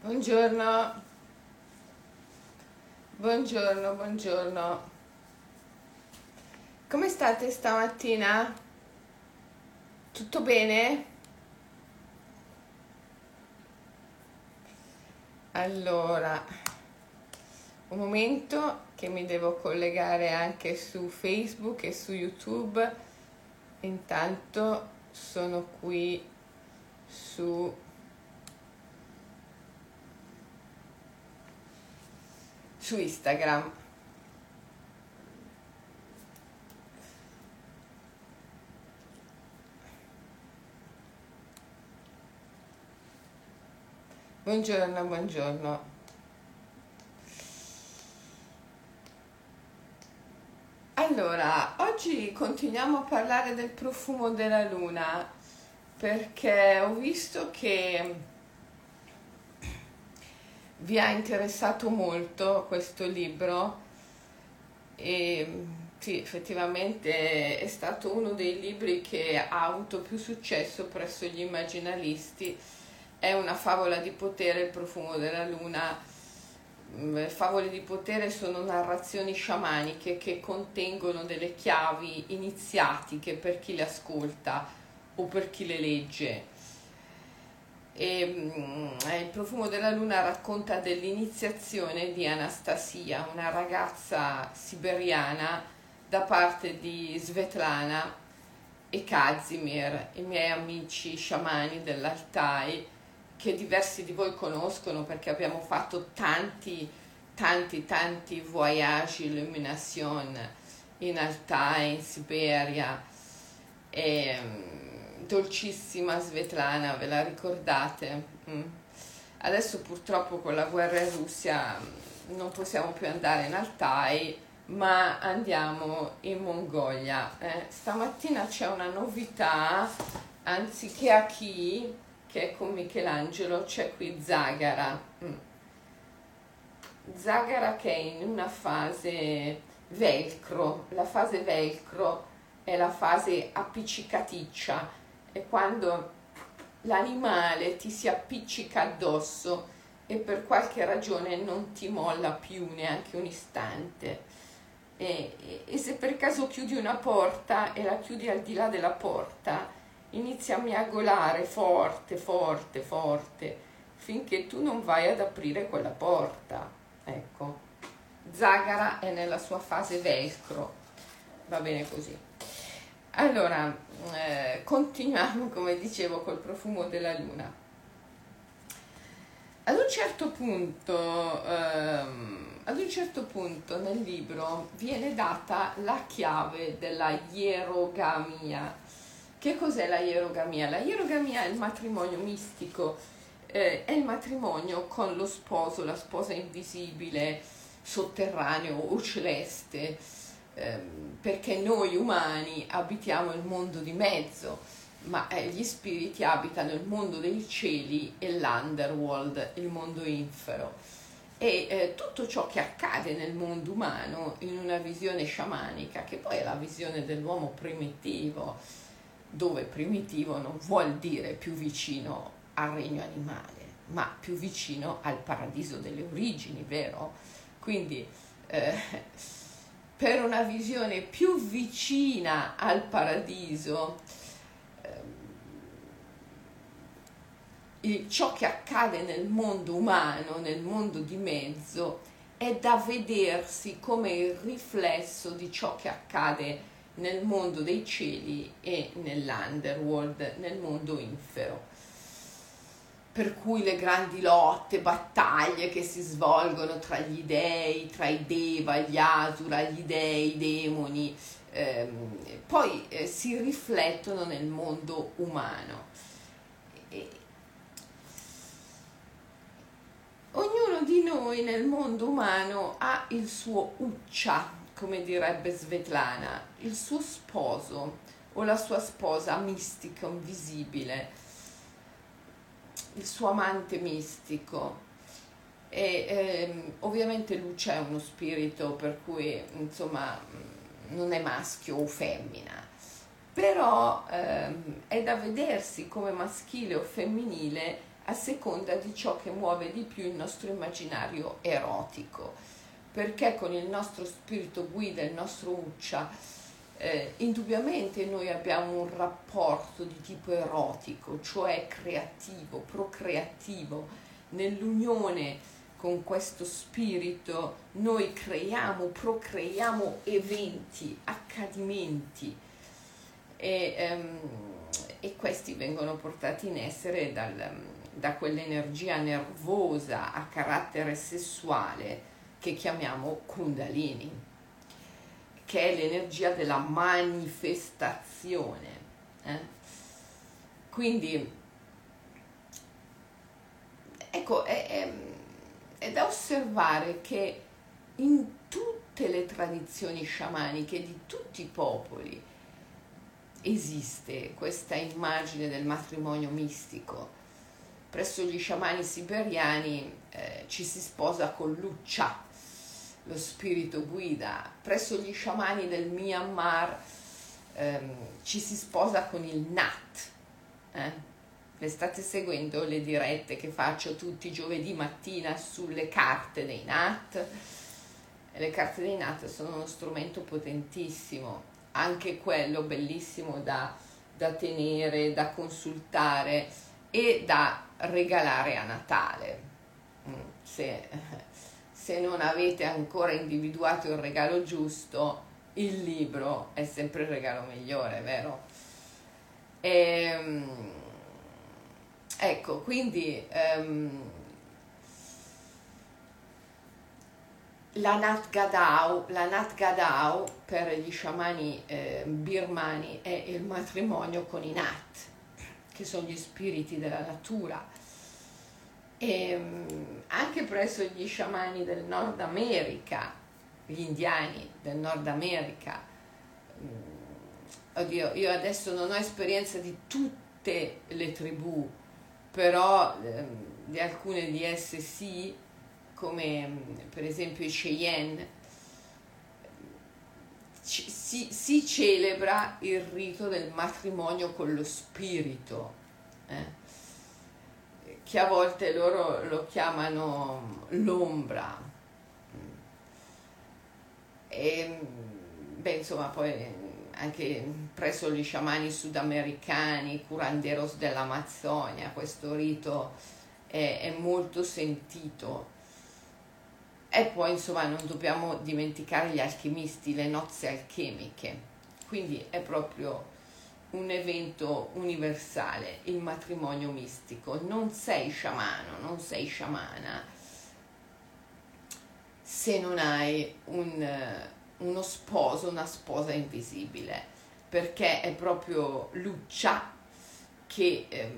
Buongiorno, buongiorno, buongiorno. Come state stamattina? Tutto bene? Allora, un momento che mi devo collegare anche su Facebook e su YouTube. Intanto sono qui su su Instagram. Buongiorno, buongiorno. Allora, oggi continuiamo a parlare del profumo della luna perché ho visto che vi ha interessato molto questo libro e sì, effettivamente è stato uno dei libri che ha avuto più successo presso gli immaginalisti. È una favola di potere, il profumo della luna. Le favole di potere sono narrazioni sciamaniche che contengono delle chiavi iniziatiche per chi le ascolta o per chi le legge e, mm, il profumo della luna racconta dell'iniziazione di Anastasia, una ragazza siberiana da parte di Svetlana e Kazimir, i miei amici sciamani dell'Altai, che diversi di voi conoscono perché abbiamo fatto tanti, tanti, tanti voyage illumination in Altai, in Siberia. E, mm, dolcissima Svetlana, ve la ricordate? Mm. Adesso purtroppo con la guerra in Russia mm, non possiamo più andare in Altai, ma andiamo in Mongolia. Eh, stamattina c'è una novità, anziché a chi, che è con Michelangelo, c'è qui Zagara. Mm. Zagara che è in una fase velcro, la fase velcro è la fase appiccicaticcia, è quando l'animale ti si appiccica addosso e per qualche ragione non ti molla più neanche un istante. E, e, e, se per caso chiudi una porta e la chiudi al di là della porta, inizia a miagolare forte, forte, forte, finché tu non vai ad aprire quella porta. Ecco, Zagara è nella sua fase velcro, va bene così. Allora, eh, continuiamo, come dicevo, col profumo della luna. Ad un certo punto, ehm, ad un certo punto nel libro viene data la chiave della ierogamia. Che cos'è la ierogamia? La ierogamia è il matrimonio mistico, eh, è il matrimonio con lo sposo, la sposa invisibile, sotterraneo o celeste Ehm, perché noi umani abitiamo il mondo di mezzo, ma eh, gli spiriti abitano il mondo dei cieli e l'underworld, il mondo infero. E eh, tutto ciò che accade nel mondo umano in una visione sciamanica, che poi è la visione dell'uomo primitivo, dove primitivo non vuol dire più vicino al regno animale, ma più vicino al paradiso delle origini, vero? Quindi eh, per una visione più vicina al paradiso, ehm, ciò che accade nel mondo umano, nel mondo di mezzo, è da vedersi come il riflesso di ciò che accade nel mondo dei cieli e nell'underworld, nel mondo infero per cui le grandi lotte, battaglie che si svolgono tra gli dei, tra i Deva, gli Asura, gli dei, i demoni, ehm, poi eh, si riflettono nel mondo umano. E ognuno di noi nel mondo umano ha il suo uccia, come direbbe Svetlana, il suo sposo o la sua sposa mistica, invisibile il suo amante mistico. E ehm, ovviamente Lucia è uno spirito per cui insomma non è maschio o femmina. Però ehm, è da vedersi come maschile o femminile a seconda di ciò che muove di più il nostro immaginario erotico, perché con il nostro spirito guida, il nostro uccia, eh, indubbiamente noi abbiamo un rapporto di tipo erotico, cioè creativo, procreativo, nell'unione con questo spirito noi creiamo, procreiamo eventi, accadimenti e, um, e questi vengono portati in essere dal, da quell'energia nervosa a carattere sessuale che chiamiamo kundalini, che è l'energia della manifestazione. Eh? Quindi, ecco, è, è è da osservare che in tutte le tradizioni sciamaniche di tutti i popoli esiste questa immagine del matrimonio mistico. Presso gli sciamani siberiani eh, ci si sposa con l'Uccia, lo spirito guida. Presso gli sciamani del Myanmar ehm, ci si sposa con il Nat. Eh? le state seguendo le dirette che faccio tutti i giovedì mattina sulle carte dei NAT. Le carte dei NAT sono uno strumento potentissimo, anche quello bellissimo da, da tenere, da consultare e da regalare a Natale. Mm, se, se non avete ancora individuato il regalo giusto, il libro è sempre il regalo migliore, vero? E, ehm, Ecco, quindi um, la Nat Gadao, la Nat Gadao per gli sciamani eh, birmani è il matrimonio con i Nat, che sono gli spiriti della natura. E um, anche presso gli sciamani del Nord America, gli indiani del Nord America, um, oddio, io adesso non ho esperienza di tutte le tribù però ehm, di alcune di esse sì, come mm, per esempio i Cheyenne, si, si, celebra il rito del matrimonio con lo spirito, eh? Che a volte loro lo chiamano l'ombra. E, beh, insomma, poi anche presso gli sciamani sudamericani, curanderos dell'Amazzonia, questo rito è, è molto sentito. E poi insomma non dobbiamo dimenticare gli alchimisti, le nozze alchemiche, quindi è proprio un evento universale, il matrimonio mistico. Non sei sciamano, non sei sciamana se non hai un uno sposo, una sposa invisibile, perché è proprio Luccia che eh,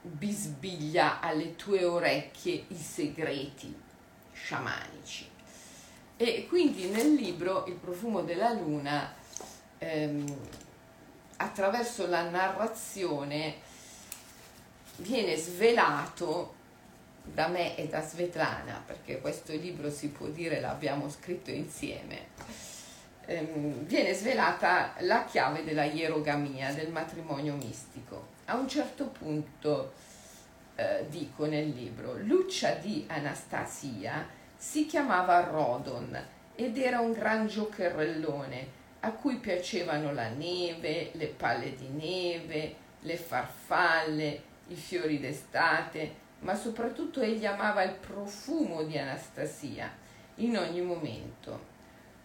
bisbiglia alle tue orecchie i segreti sciamanici. E quindi nel libro Il profumo della luna, ehm, attraverso la narrazione, viene svelato da me e da Svetlana, perché questo libro si può dire l'abbiamo scritto insieme, ehm, viene svelata la chiave della ierogamia, del matrimonio mistico. A un certo punto eh, dico nel libro, Lucia di Anastasia si chiamava Rodon ed era un gran giocherellone a cui piacevano la neve, le palle di neve, le farfalle, i fiori d'estate, ma soprattutto egli amava il profumo di Anastasia in ogni momento.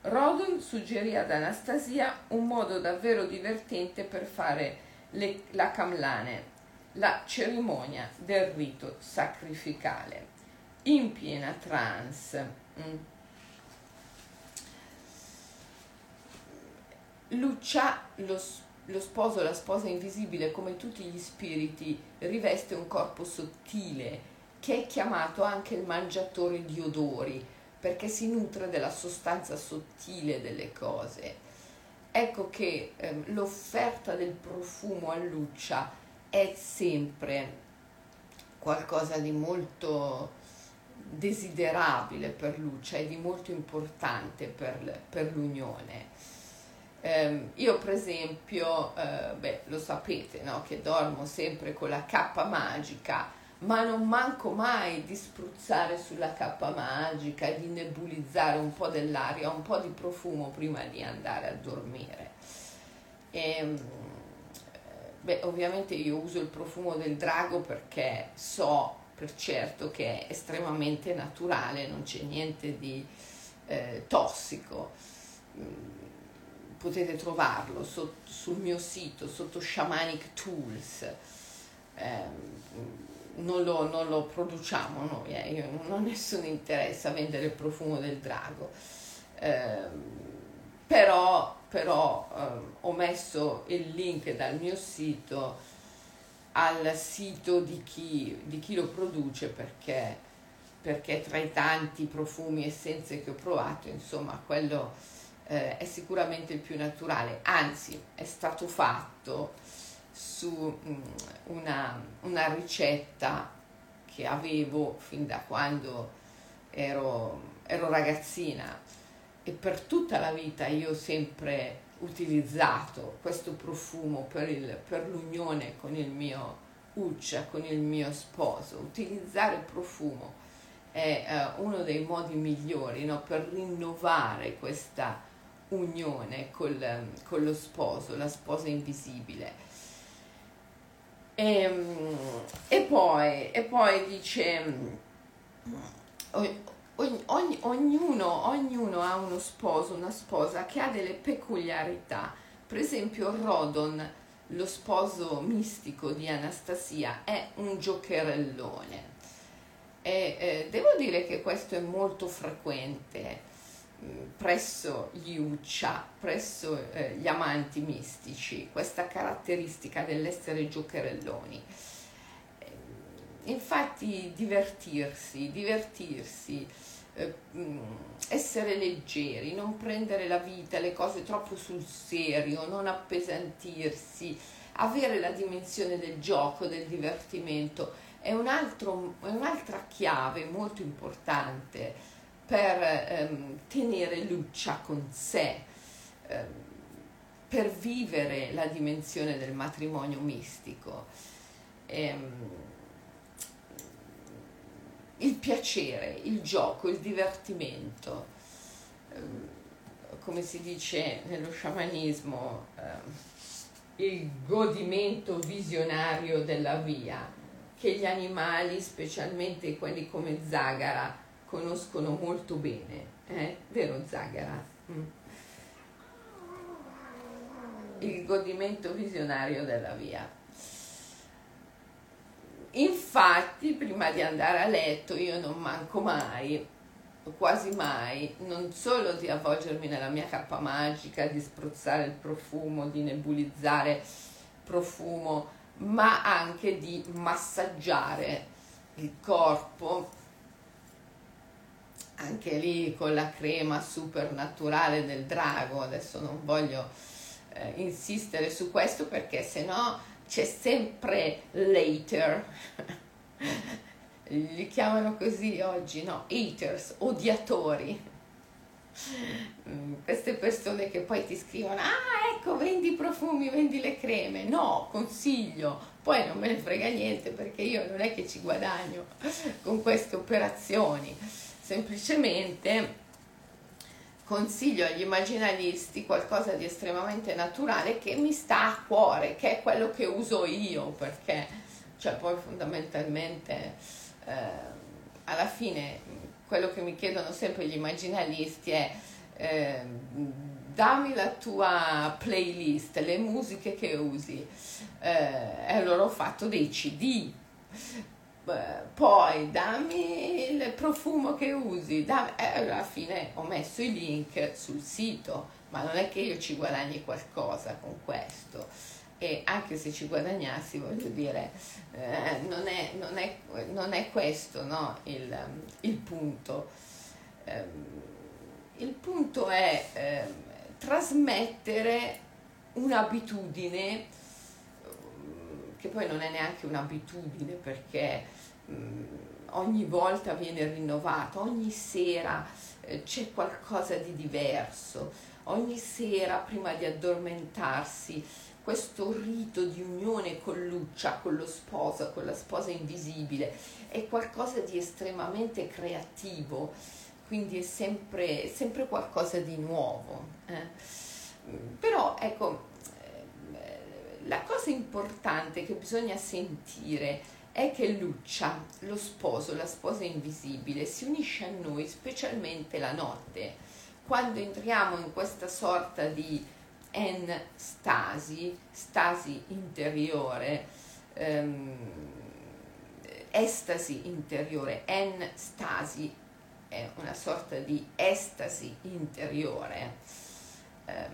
Rodon suggerì ad Anastasia un modo davvero divertente per fare le, la Kamlane, la cerimonia del rito sacrificale, in piena trance. Mm. Lucia, lo, lo sposo, la sposa invisibile, come tutti gli spiriti, riveste un corpo sottile che è chiamato anche il mangiatore di odori perché si nutre della sostanza sottile delle cose. Ecco che eh, l'offerta del profumo a Luccia è sempre qualcosa di molto desiderabile per Luccia e di molto importante per, per l'unione. Eh, io per esempio, eh, beh, lo sapete, no? che dormo sempre con la cappa magica ma non manco mai di spruzzare sulla cappa magica, di nebulizzare un po' dell'aria, un po' di profumo prima di andare a dormire. E, ehm, beh, ovviamente io uso il profumo del drago perché so per certo che è estremamente naturale, non c'è niente di eh, tossico. Potete trovarlo sotto, sul mio sito sotto Shamanic Tools. Eh, non lo, non lo produciamo noi, eh. io non ho nessun interesse a vendere il profumo del drago. Eh, però, però eh, ho messo il link dal mio sito al sito di chi, di chi lo produce perché, perché, tra i tanti profumi e essenze che ho provato, insomma, quello eh, è sicuramente il più naturale, anzi è stato fatto su mm, una, una ricetta che avevo fin da quando ero, ero ragazzina e per tutta la vita io ho sempre utilizzato questo profumo per, il, per l'unione con il mio Uccia, con il mio sposo. Utilizzare il profumo è uh, uno dei modi migliori no, per rinnovare questa unione col, con lo sposo, la sposa invisibile. E, ehm, e, poi, e poi dice, ogni, ogni, ognuno, ognuno ha uno sposo, una sposa che ha delle peculiarità. Per esempio Rodon, lo sposo mistico di Anastasia, è un giocherellone. E, eh, devo dire che questo è molto frequente presso gli Uccia, presso eh, gli amanti mistici, questa caratteristica dell'essere giocherelloni. Eh, infatti divertirsi, divertirsi, eh, mm, essere leggeri, non prendere la vita, le cose troppo sul serio, non appesantirsi, avere la dimensione del gioco, del divertimento, è, un altro, è un'altra chiave molto importante per ehm, tenere Luccia con sé, ehm, per vivere la dimensione del matrimonio mistico. Ehm, il piacere, il gioco, il divertimento, ehm, come si dice nello sciamanismo, ehm, il godimento visionario della via, che gli animali, specialmente quelli come Zagara, conoscono molto bene, eh? vero Zagara? Mm. Il godimento visionario della via. Infatti, prima di andare a letto, io non manco mai, quasi mai, non solo di avvolgermi nella mia cappa magica, di spruzzare il profumo, di nebulizzare profumo, ma anche di massaggiare il corpo anche lì con la crema super naturale del drago, adesso non voglio eh, insistere su questo perché se no c'è sempre later, li chiamano così oggi, no? Haters, odiatori. Mm, queste persone che poi ti scrivono, ah ecco, vendi i profumi, vendi le creme. No, consiglio, poi non me ne frega niente perché io non è che ci guadagno con queste operazioni semplicemente consiglio agli immaginalisti qualcosa di estremamente naturale che mi sta a cuore, che è quello che uso io, perché cioè poi fondamentalmente eh, alla fine quello che mi chiedono sempre gli immaginalisti è eh, dammi la tua playlist, le musiche che usi, eh, e allora ho fatto dei CD poi dammi il profumo che usi, dammi, eh, alla fine ho messo i link sul sito, ma non è che io ci guadagni qualcosa con questo e anche se ci guadagnassi voglio dire eh, non, è, non, è, non, è, questo no, il, il, punto. Eh, il punto è eh, trasmettere un'abitudine che poi non è neanche un'abitudine perché ogni volta viene rinnovato, ogni sera eh, c'è qualcosa di diverso, ogni sera prima di addormentarsi questo rito di unione con Lucia, con lo sposo, con la sposa invisibile, è qualcosa di estremamente creativo, quindi è sempre, sempre qualcosa di nuovo. Eh? Però ecco, eh, la cosa importante che bisogna sentire è che Lucia, lo sposo, la sposa invisibile, si unisce a noi specialmente la notte, quando entriamo in questa sorta di en stasi, interiore, ehm, estasi interiore, en stasi è una sorta di estasi interiore, ehm,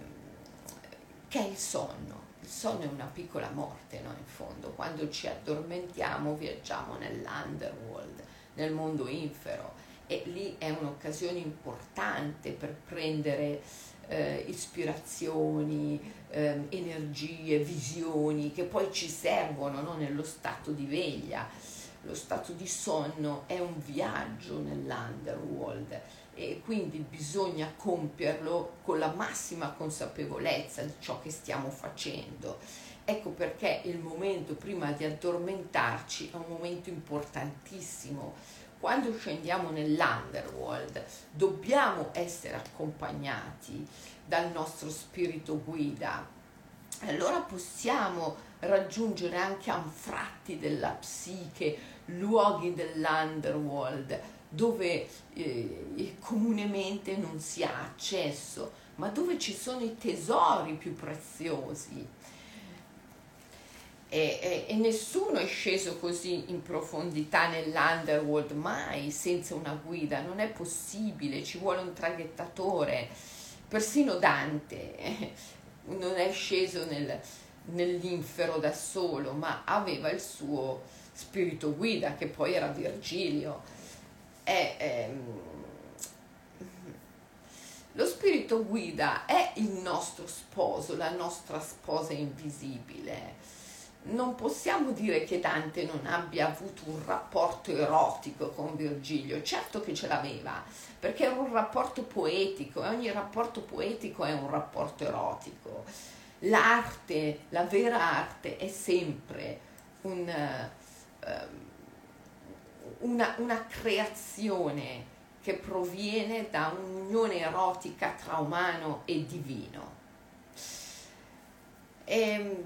che è il sonno. Il sonno è una piccola morte, no? In fondo, quando ci addormentiamo viaggiamo nell'underworld, nel mondo infero e lì è un'occasione importante per prendere eh, ispirazioni, eh, energie, visioni che poi ci servono no? nello stato di veglia. Lo stato di sonno è un viaggio nell'underworld e quindi bisogna compierlo con la massima consapevolezza di ciò che stiamo facendo. Ecco perché il momento prima di addormentarci è un momento importantissimo quando scendiamo nell'underworld dobbiamo essere accompagnati dal nostro spirito guida. Allora possiamo raggiungere anche anfratti della psiche, luoghi dell'underworld dove eh, comunemente non si ha accesso, ma dove ci sono i tesori più preziosi. E, e, e, nessuno è sceso così in profondità nell'underworld mai senza una guida, non è possibile, ci vuole un traghettatore, persino Dante eh, non è sceso nel, nell'infero da solo, ma aveva il suo spirito guida che poi era Virgilio. È, ehm, lo spirito guida è il nostro sposo, la nostra sposa invisibile non possiamo dire che Dante non abbia avuto un rapporto erotico con Virgilio, certo che ce l'aveva, perché era un rapporto poetico e ogni rapporto poetico è un rapporto erotico. L'arte, la vera arte è sempre un, uh, una, una creazione che proviene da un'unione erotica tra umano e divino. E, ehm,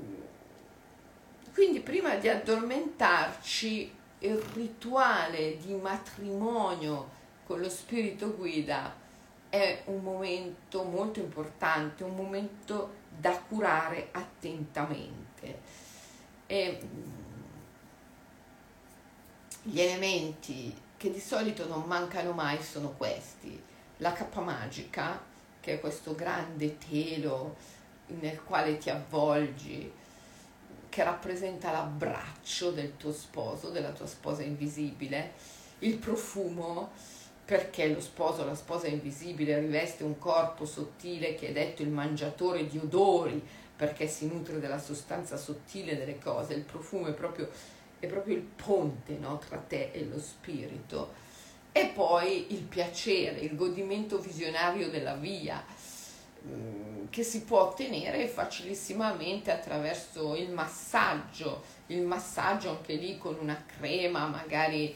quindi prima di addormentarci il rituale di matrimonio con lo spirito guida è un momento molto importante, un momento da curare attentamente. E gli elementi che di solito non mancano mai sono questi. La cappa magica, che è questo grande telo nel quale ti avvolgi, che rappresenta l'abbraccio del tuo sposo, della tua sposa invisibile, il profumo, perché lo sposo, la sposa invisibile riveste un corpo sottile che è detto il mangiatore di odori, perché si nutre della sostanza sottile delle cose, il profumo è proprio, è proprio il ponte no, tra te e lo spirito. E poi il piacere, il godimento visionario della via, Mm, che si può ottenere facilissimamente attraverso il massaggio, il massaggio anche lì con una crema magari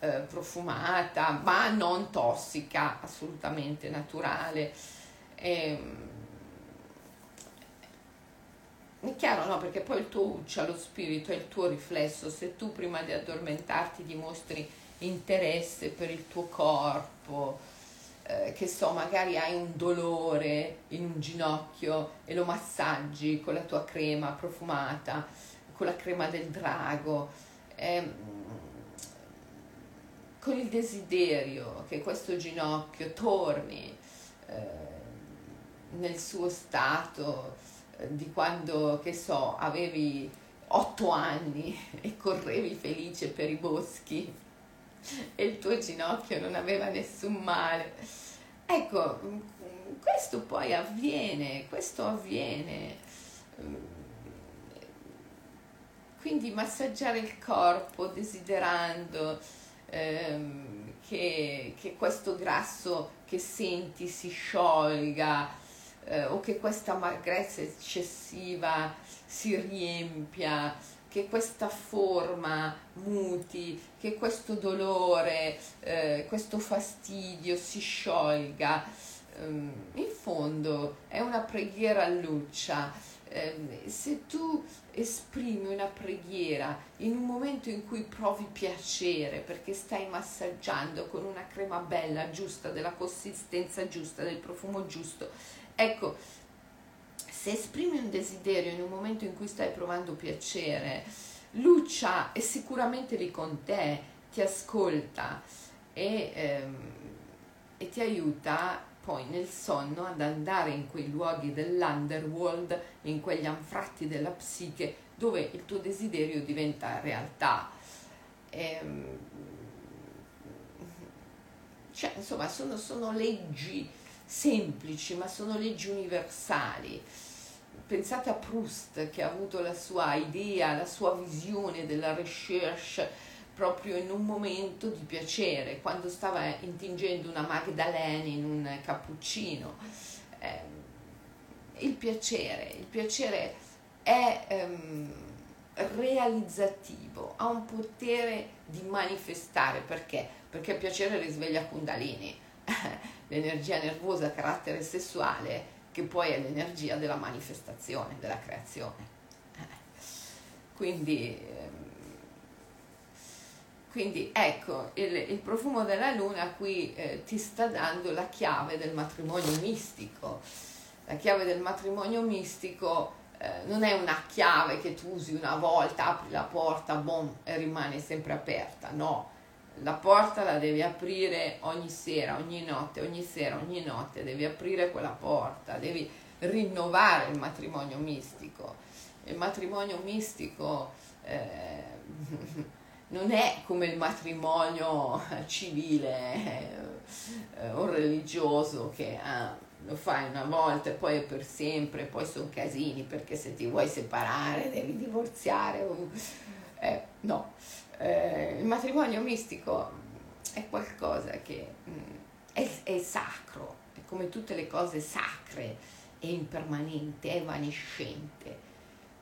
eh, profumata, ma non tossica, assolutamente naturale. E, ehm, è chiaro, no? Perché poi il tuo uccia, lo spirito è il tuo riflesso. Se tu prima di addormentarti dimostri interesse per il tuo corpo, eh, che so, magari hai un dolore in un ginocchio e lo massaggi con la tua crema profumata, con la crema del drago, eh, con il desiderio che questo ginocchio torni eh, nel suo stato di quando, che so, avevi otto anni e correvi felice per i boschi e il tuo ginocchio non aveva nessun male. Ecco, questo poi avviene, questo avviene. Quindi massaggiare il corpo desiderando ehm, che, che, questo grasso che senti si sciolga, eh, o che questa magrezza eccessiva si riempia, che questa forma muti, che questo dolore, eh, questo fastidio si sciolga. Um, in fondo è una preghiera a luccia. Um, se tu esprimi una preghiera in un momento in cui provi piacere perché stai massaggiando con una crema bella, giusta, della consistenza giusta, del profumo giusto, ecco, se esprimi un desiderio in un momento in cui stai provando piacere, Lucia è sicuramente lì con te, ti ascolta e, ehm, e ti aiuta poi nel sonno ad andare in quei luoghi dell'underworld, in quegli anfratti della psiche dove il tuo desiderio diventa realtà. Ehm, cioè, insomma, sono, sono leggi semplici, ma sono leggi universali. Pensate a Proust che ha avuto la sua idea, la sua visione della recherche proprio in un momento di piacere, quando stava intingendo una Magdalena in un cappuccino. Eh, il piacere, il piacere è ehm, realizzativo, ha un potere di manifestare, perché? Perché il piacere risveglia Kundalini, l'energia nervosa a carattere sessuale, che poi è l'energia della manifestazione, della creazione. Eh, quindi ehm, quindi ecco, il, il, profumo della luna qui eh, ti sta dando la chiave del matrimonio mistico. La chiave del matrimonio mistico eh, non è una chiave che tu usi una volta, apri la porta, boom, e rimane sempre aperta, no. La porta la devi aprire ogni sera, ogni notte, ogni sera, ogni notte, devi aprire quella porta, devi rinnovare il matrimonio mistico. Il matrimonio mistico... Eh, non è come il matrimonio civile eh, o religioso che ah, lo fai una volta e poi è per sempre, poi sono casini perché se ti vuoi separare devi divorziare. Eh, no, eh, il matrimonio mistico è qualcosa che mh, mm, è, è sacro, è come tutte le cose sacre, è impermanente, è evanescente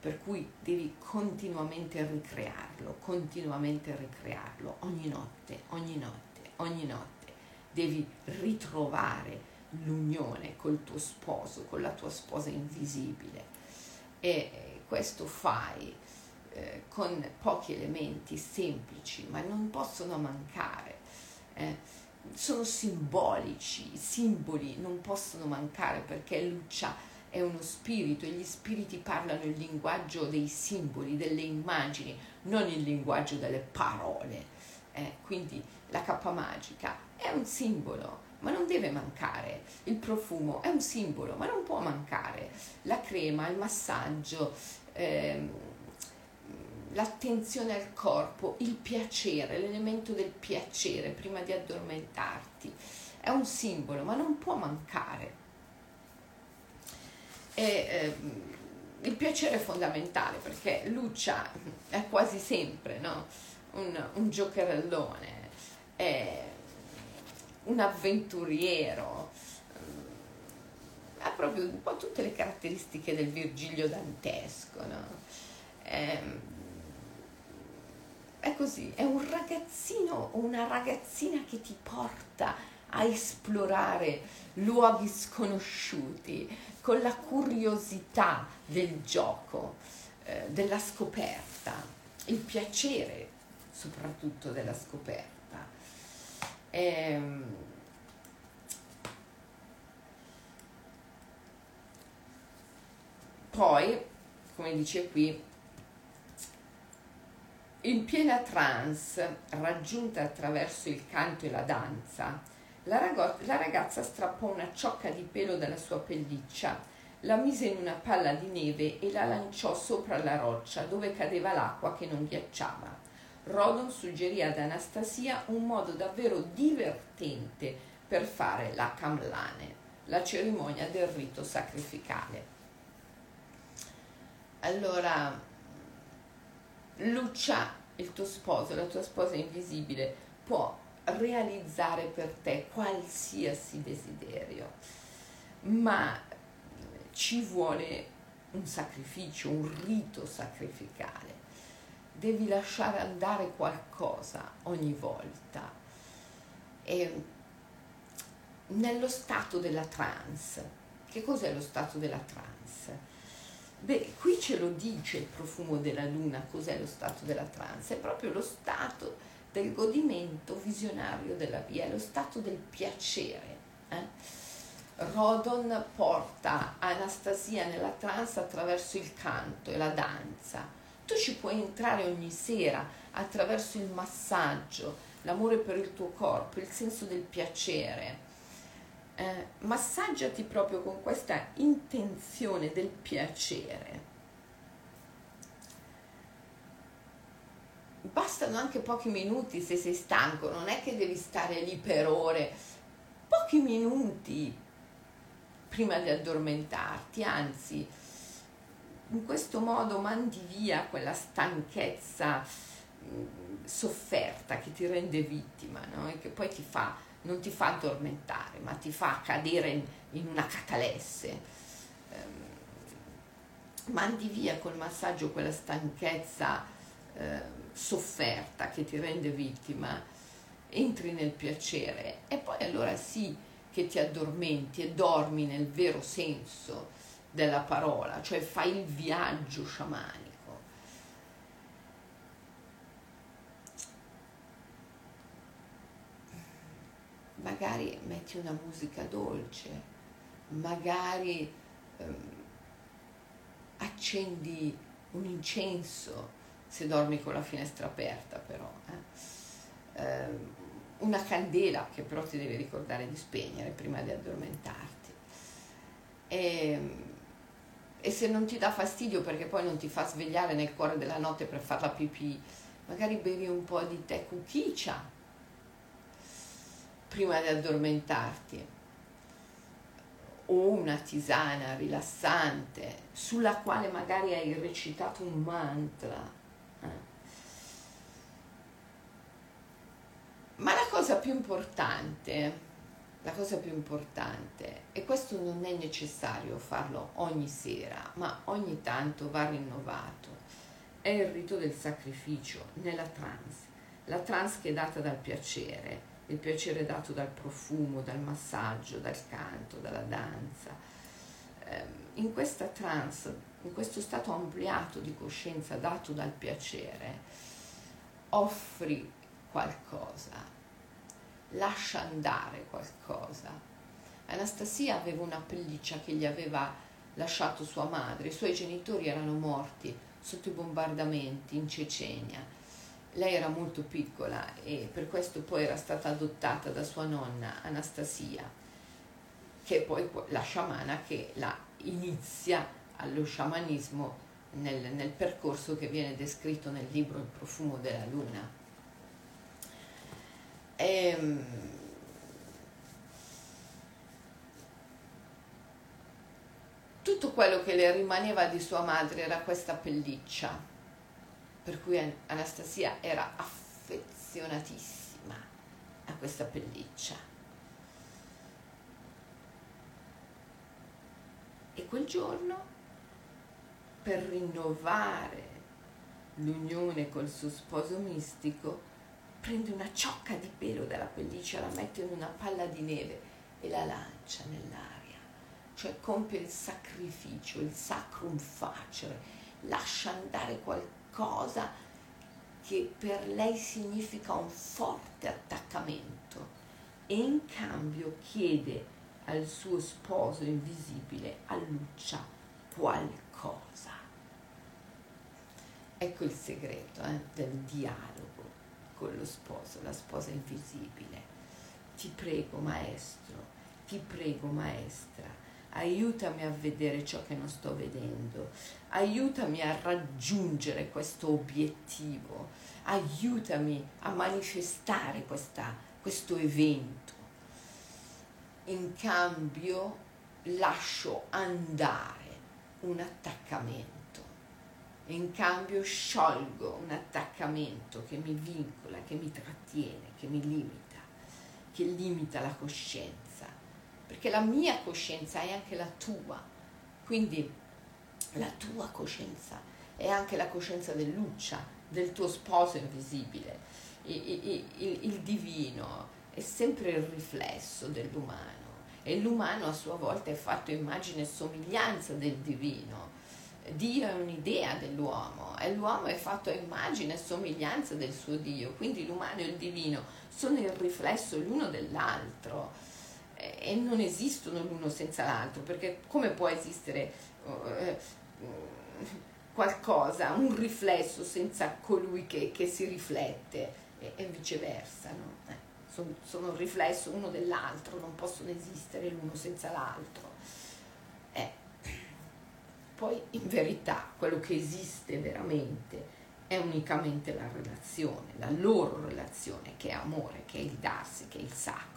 per cui devi continuamente ricrearlo, continuamente ricrearlo, ogni notte, ogni notte, ogni notte. Devi ritrovare l'unione col tuo sposo, con la tua sposa invisibile. E questo fai eh, con pochi elementi semplici, ma non possono mancare. Eh, sono simbolici, i simboli non possono mancare perché Lucia è uno spirito e gli spiriti parlano il linguaggio dei simboli, delle immagini, non il linguaggio delle parole. Eh, quindi la cappa magica è un simbolo, ma non deve mancare. Il profumo è un simbolo, ma non può mancare. La crema, il massaggio, ehm, l'attenzione al corpo, il piacere, l'elemento del piacere prima di addormentarti. È un simbolo, ma non può mancare. E, eh, il piacere è fondamentale perché Lucia è quasi sempre no? un, un giocherellone, è un avventuriero, ha proprio un po' tutte le caratteristiche del Virgilio dantesco. No? È, è così, è un ragazzino o una ragazzina che ti porta a esplorare luoghi sconosciuti, con la curiosità del gioco, eh, della scoperta, il piacere soprattutto della scoperta. Ehm, poi, come dice qui, in piena trance, raggiunta attraverso il canto e la danza, la, ragazza, la ragazza strappò una ciocca di pelo dalla sua pelliccia, la mise in una palla di neve e la lanciò sopra la roccia dove cadeva l'acqua che non ghiacciava. Rodon suggerì ad Anastasia un modo davvero divertente per fare la Kamlane, la cerimonia del rito sacrificale. Allora, Lucia, il tuo sposo, la tua sposa invisibile, può realizzare per te qualsiasi desiderio, ma ci vuole un sacrificio, un rito sacrificale. Devi lasciare andare qualcosa ogni volta. E nello stato della trance. Che cos'è lo stato della trance? Beh, qui ce lo dice il profumo della luna, cos'è lo stato della trance, è proprio lo stato del godimento visionario della via, è lo stato del piacere. Eh? Rodon porta Anastasia nella trance attraverso il canto e la danza. Tu ci puoi entrare ogni sera attraverso il massaggio, l'amore per il tuo corpo, il senso del piacere. Eh, massaggiati proprio con questa intenzione del piacere. Bastano anche pochi minuti se sei stanco, non è che devi stare lì per ore. Pochi minuti prima di addormentarti, anzi in questo modo mandi via quella stanchezza mh, sofferta che ti rende vittima no? e che poi ti fa, non ti fa addormentare, ma ti fa cadere in, in una catalesse. Ehm, mandi via col massaggio quella stanchezza eh, sofferta che ti rende vittima, entri nel piacere e poi allora sì che ti addormenti e dormi nel vero senso della parola, cioè fai il viaggio sciamanico. Magari metti una musica dolce, magari ehm, accendi un incenso se dormi con la finestra aperta però. Eh. Eh, una candela che però ti devi ricordare di spegnere prima di addormentarti. E, e, se non ti dà fastidio perché poi non ti fa svegliare nel cuore della notte per fare la pipì, magari bevi un po' di tè cucchicia prima di addormentarti. O una tisana rilassante sulla quale magari hai recitato un mantra. Ma la cosa più importante, la cosa più importante, e questo non è necessario farlo ogni sera, ma ogni tanto va rinnovato, è il rito del sacrificio nella trance. La trance che è data dal piacere, il piacere dato dal profumo, dal massaggio, dal canto, dalla danza. Ehm, in questa trance, in questo stato ampliato di coscienza dato dal piacere, offri qualcosa, lascia andare qualcosa. Anastasia aveva una pelliccia che gli aveva lasciato sua madre, i suoi genitori erano morti sotto i bombardamenti in Cecenia. Lei era molto piccola e per questo poi era stata adottata da sua nonna Anastasia, che è poi la sciamana che la inizia allo sciamanismo nel, nel percorso che viene descritto nel libro Il profumo della luna. E, ehm, tutto quello che le rimaneva di sua madre era questa pelliccia, per cui Anastasia era affezionatissima a questa pelliccia. E quel giorno, per rinnovare l'unione col suo sposo mistico, prende una ciocca di pelo dalla pelliccia, la mette in una palla di neve e la lancia nell'aria. Cioè compie il sacrificio, il sacrum facere, lascia andare qualcosa che per lei significa un forte attaccamento e in cambio chiede al suo sposo invisibile, a Luccia, qualcosa. Ecco il segreto eh, del dialogo con lo sposo, la sposa invisibile. Ti prego, maestro, ti prego, maestra, aiutami a vedere ciò che non sto vedendo, aiutami a raggiungere questo obiettivo, aiutami a manifestare questa, questo evento. In cambio lascio andare un attaccamento. In cambio sciolgo un attaccamento che mi vincola, che mi trattiene, che mi limita, che limita la coscienza, perché la mia coscienza è anche la tua Quindi la tua coscienza è anche la coscienza del Luccia, del tuo sposo invisibile. Il, il, il, il divino è sempre il riflesso dell'umano e l'umano a sua volta è fatto immagine e somiglianza del divino. Dio è un'idea dell'uomo e l'uomo è fatto a immagine e somiglianza del suo Dio, quindi l'umano e il divino sono il riflesso l'uno dell'altro e non esistono l'uno senza l'altro, perché come può esistere uh, qualcosa, un riflesso senza colui che, che si riflette e, e viceversa? No? Eh sono, sono il riflesso uno dell'altro, non possono esistere l'uno senza l'altro. Eh. Poi in verità quello che esiste veramente è unicamente la relazione, la loro relazione che è amore, che è il darsi, che è il sacro.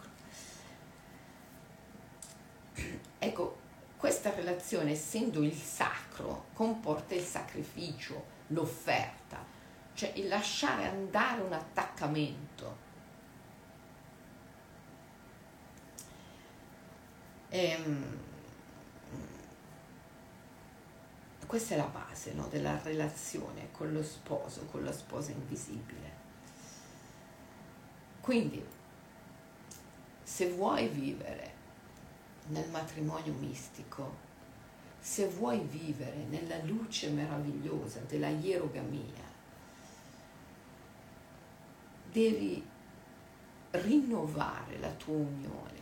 Ecco, questa relazione, essendo il sacro, comporta il sacrificio, l'offerta, cioè il lasciare andare un attaccamento, ehm, questa è la base no, della relazione con lo sposo, con la sposa invisibile. Quindi, se vuoi vivere nel matrimonio mistico, se vuoi vivere nella luce meravigliosa della ierogamia, devi rinnovare la tua unione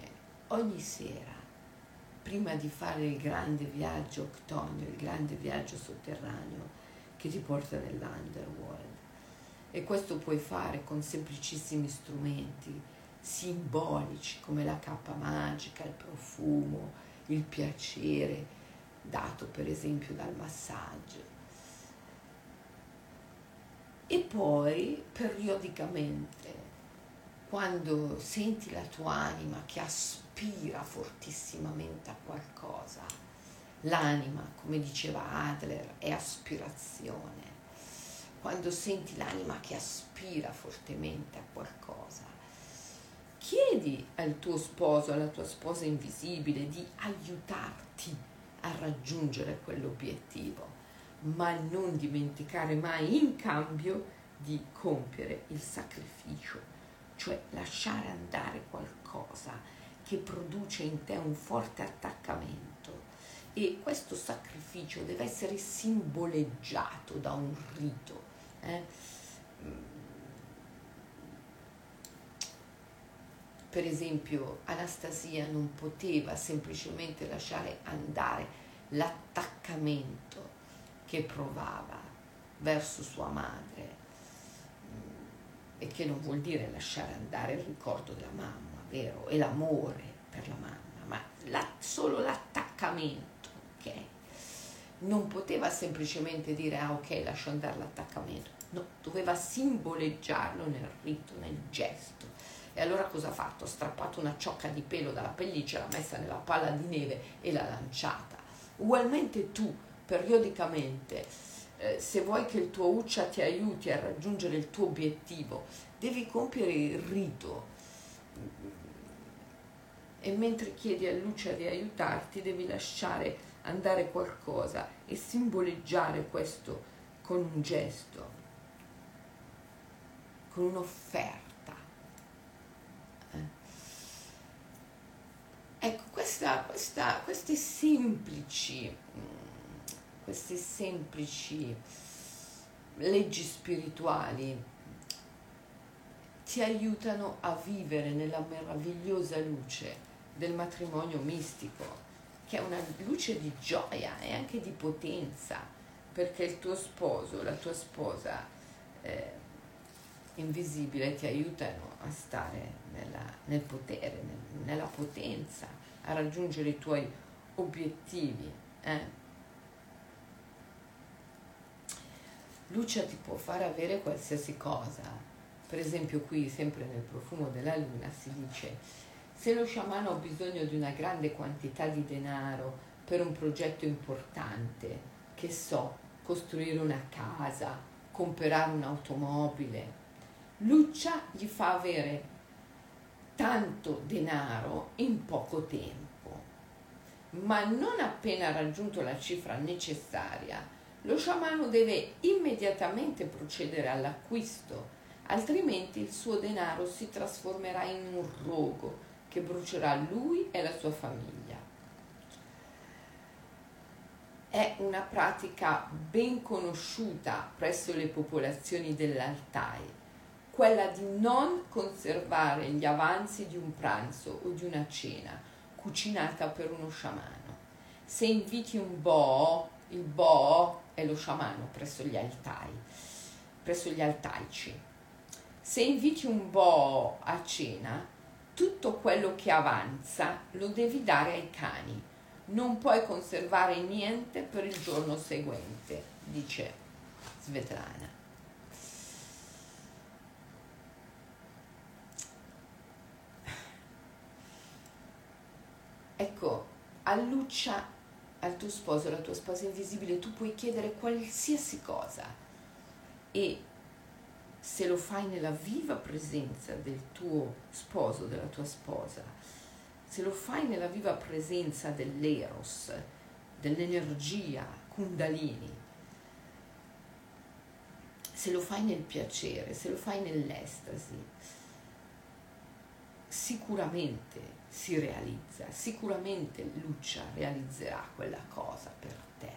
ogni sera prima di fare il grande viaggio octonio, il grande viaggio sotterraneo che ti porta nell'underworld. E questo puoi fare con semplicissimi strumenti simbolici come la cappa magica, il profumo, il piacere dato per esempio dal massaggio. E poi periodicamente, quando senti la tua anima che aspira fortissimamente a qualcosa. L'anima, come diceva Adler, è aspirazione. Quando senti l'anima che aspira fortemente a qualcosa, chiedi al tuo sposo, alla tua sposa invisibile di aiutarti a raggiungere quell'obiettivo, ma non dimenticare mai in cambio di compiere il sacrificio, cioè lasciare andare qualcosa che produce in te un forte attaccamento e questo sacrificio deve essere simboleggiato da un rito. Eh? Per esempio, Anastasia non poteva semplicemente lasciare andare l'attaccamento che provava verso sua madre e che non vuol dire lasciare andare il ricordo della mamma vero? E l'amore per la mamma, ma la, solo l'attaccamento, ok? Non poteva semplicemente dire, ah ok, lascio andare l'attaccamento, no, doveva simboleggiarlo nel rito, nel gesto. E allora cosa ha fatto? Ha strappato una ciocca di pelo dalla pelliccia, l'ha messa nella palla di neve e l'ha lanciata. Ugualmente tu, periodicamente, eh, se vuoi che il tuo Uccia ti aiuti a raggiungere il tuo obiettivo, devi compiere il rito e mentre chiedi a Lucia di aiutarti devi lasciare andare qualcosa e simboleggiare questo con un gesto, con un'offerta. Eh? Ecco, questa, questa, queste semplici, mm, queste semplici leggi spirituali ti aiutano a vivere nella meravigliosa luce del matrimonio mistico, che è una luce di gioia e anche di potenza, perché il tuo sposo, la tua sposa eh, invisibile ti aiutano a stare nella, nel potere, nel, nella potenza, a raggiungere i tuoi obiettivi. Eh? Luce ti può far avere qualsiasi cosa. Per esempio qui, sempre nel profumo della luna, si dice se lo sciamano ha bisogno di una grande quantità di denaro per un progetto importante, che so, costruire una casa, comprare un'automobile, Luccia gli fa avere tanto denaro in poco tempo. ma non appena raggiunto la cifra necessaria, lo sciamano deve immediatamente procedere all'acquisto, altrimenti il suo denaro si trasformerà in un rogo che brucerà lui e la sua famiglia. È una pratica ben conosciuta presso le popolazioni dell'Altai, quella di non conservare gli avanzi di un pranzo o di una cena cucinata per uno sciamano. Se inviti un bo, il bo è lo sciamano presso gli altai, presso gli altaici. Se inviti un bo a cena, tutto quello che avanza lo devi dare ai cani. Non puoi conservare niente per il giorno seguente, dice Svetlana. Ecco, alluccia al tuo sposo, alla tua sposa invisibile, tu puoi chiedere qualsiasi cosa. E se lo fai nella viva presenza del tuo sposo, della tua sposa, se lo fai nella viva presenza dell'eros, dell'energia kundalini, se lo fai nel piacere, se lo fai nell'estasi, sicuramente si realizza, sicuramente Lucia realizzerà quella cosa per te.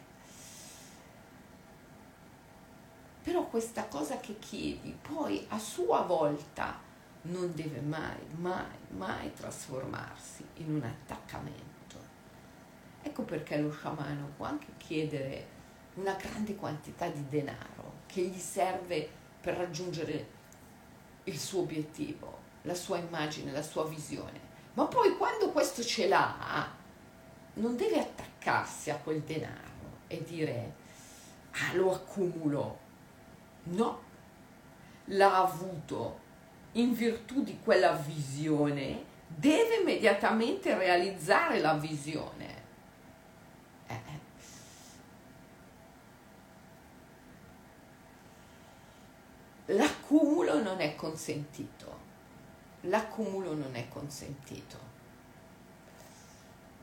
Però questa cosa che chiedi poi a sua volta non deve mai, mai, mai trasformarsi in un attaccamento. Ecco perché lo sciamano può anche chiedere una grande quantità di denaro che gli serve per raggiungere il suo obiettivo, la sua immagine, la sua visione. Ma poi quando questo ce l'ha, non deve attaccarsi a quel denaro e dire, ah, lo accumulo No, l'ha avuto in virtù di quella visione, deve immediatamente realizzare la visione. Eh. L'accumulo non è consentito. L'accumulo non è consentito.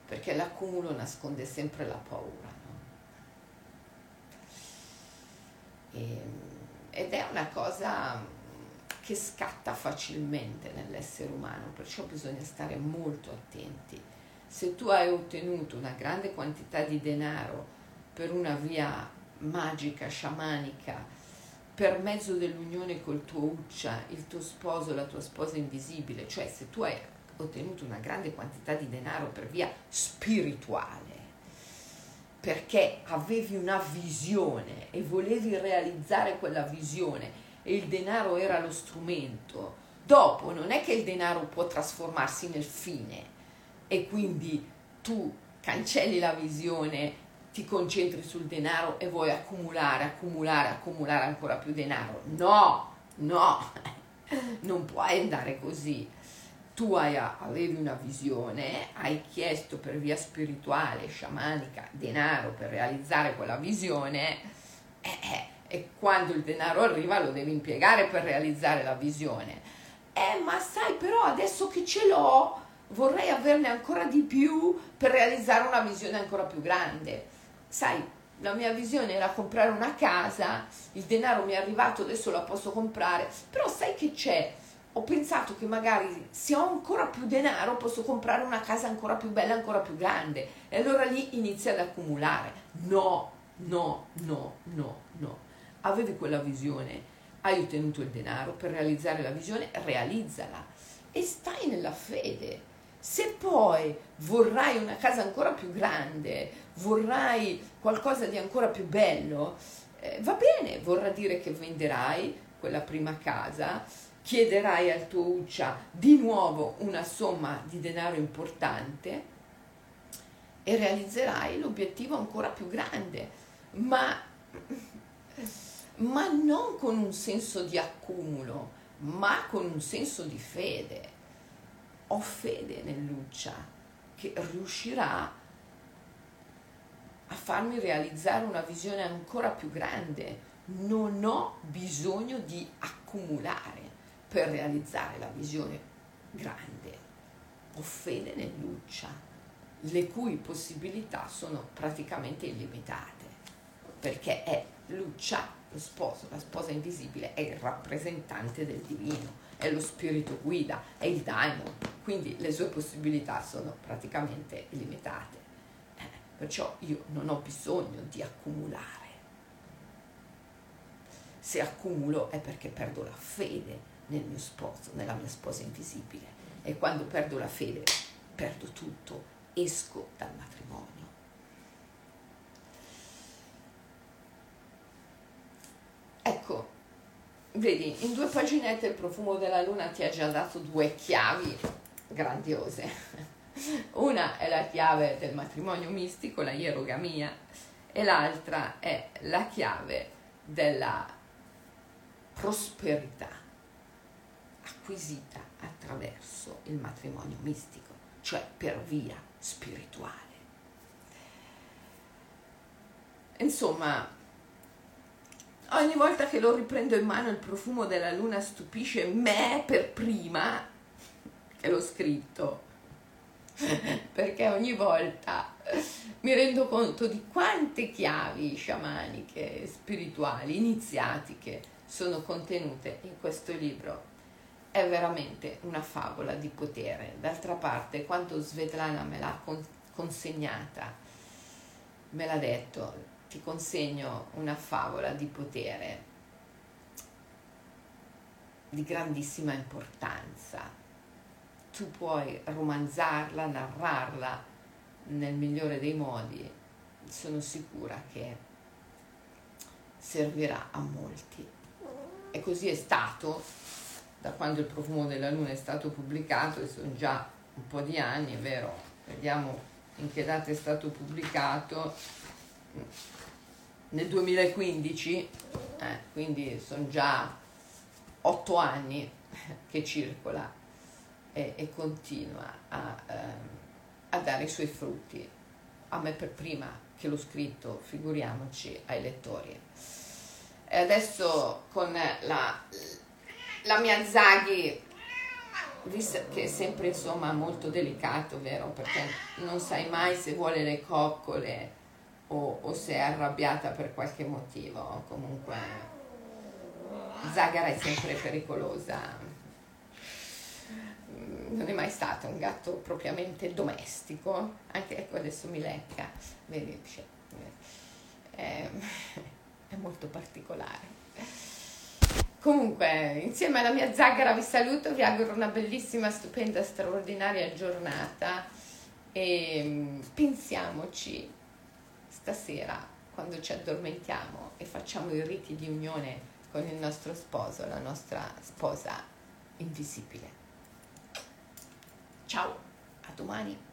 Perché l'accumulo nasconde sempre la paura. No? E, ehm, ed è una cosa che scatta facilmente nell'essere umano, perciò bisogna stare molto attenti. Se tu hai ottenuto una grande quantità di denaro per una via magica, sciamanica, per mezzo dell'unione col tuo uccia, il tuo sposo, la tua sposa invisibile, cioè se tu hai ottenuto una grande quantità di denaro per via spirituale, perché avevi una visione e volevi realizzare quella visione e il denaro era lo strumento, dopo non è che il denaro può trasformarsi nel fine e quindi tu cancelli la visione, ti concentri sul denaro e vuoi accumulare, accumulare, accumulare ancora più denaro. No, no, non puoi andare così tu hai, avevi una visione, hai chiesto per via spirituale, sciamanica, denaro per realizzare quella visione eh, eh, e quando il denaro arriva lo devi impiegare per realizzare la visione. Eh, ma sai, però adesso che ce l'ho vorrei averne ancora di più per realizzare una visione ancora più grande. Sai, la mia visione era comprare una casa, il denaro mi è arrivato, adesso la posso comprare, però sai che c'è? ho pensato che magari se ho ancora più denaro posso comprare una casa ancora più bella, ancora più grande. E allora lì inizia ad accumulare. No, no, no, no, no. Avevi quella visione, hai ottenuto il denaro per realizzare la visione, realizzala e stai nella fede. Se poi vorrai una casa ancora più grande, vorrai qualcosa di ancora più bello, eh, va bene, vorrà dire che venderai quella prima casa chiederai al tuo Uccia di nuovo una somma di denaro importante e realizzerai l'obiettivo ancora più grande, ma, ma non con un senso di accumulo, ma con un senso di fede. Ho fede nell'Uccia che riuscirà a farmi realizzare una visione ancora più grande. Non ho bisogno di accumulare per realizzare la visione grande. Ho fede nell'Uccia le cui possibilità sono praticamente illimitate, perché è Lucia, lo sposo, la sposa invisibile, è il rappresentante del divino, è lo spirito guida, è il daimon, quindi le sue possibilità sono praticamente illimitate. Eh, perciò io non ho bisogno di accumulare. Se accumulo è perché perdo la fede nel mio sposo, nella mia sposa invisibile. E quando perdo la fede, perdo tutto, esco dal matrimonio. Ecco, vedi, in due paginette il profumo della luna ti ha già dato due chiavi grandiose. Una è la chiave del matrimonio mistico, la ierogamia, e l'altra è la chiave della prosperità acquisita attraverso il matrimonio mistico, cioè per via spirituale. Insomma, ogni volta che lo riprendo in mano il profumo della luna stupisce me per prima che l'ho scritto, perché ogni volta mi rendo conto di quante chiavi sciamaniche, spirituali, iniziatiche sono contenute in questo libro è veramente una favola di potere. D'altra parte, quando Svetlana me l'ha con- consegnata, me l'ha detto, ti consegno una favola di potere di grandissima importanza. Tu puoi romanzarla, narrarla nel migliore dei modi. Sono sicura che servirà a molti. E così è stato da quando il profumo della luna è stato pubblicato, e sono già un po' di anni, è vero, vediamo in che data è stato pubblicato, nel 2015, eh, quindi sono già otto anni che circola e, e continua a, ehm, a dare i suoi frutti, a me per prima che l'ho scritto, figuriamoci ai lettori. E adesso con la la visto che è sempre insomma molto delicato, vero? Perché non sai mai se vuole le coccole o, o se è arrabbiata per qualche motivo. Comunque Zagara è sempre pericolosa. Non è mai stato un gatto propriamente domestico, anche ecco adesso mi lecca, vedi, è, è molto particolare. Comunque, insieme alla mia zaghera vi saluto, vi auguro una bellissima, stupenda, straordinaria giornata e mm, pensiamoci stasera quando ci addormentiamo e facciamo i riti di unione con il nostro sposo, la nostra sposa invisibile. Ciao, a domani.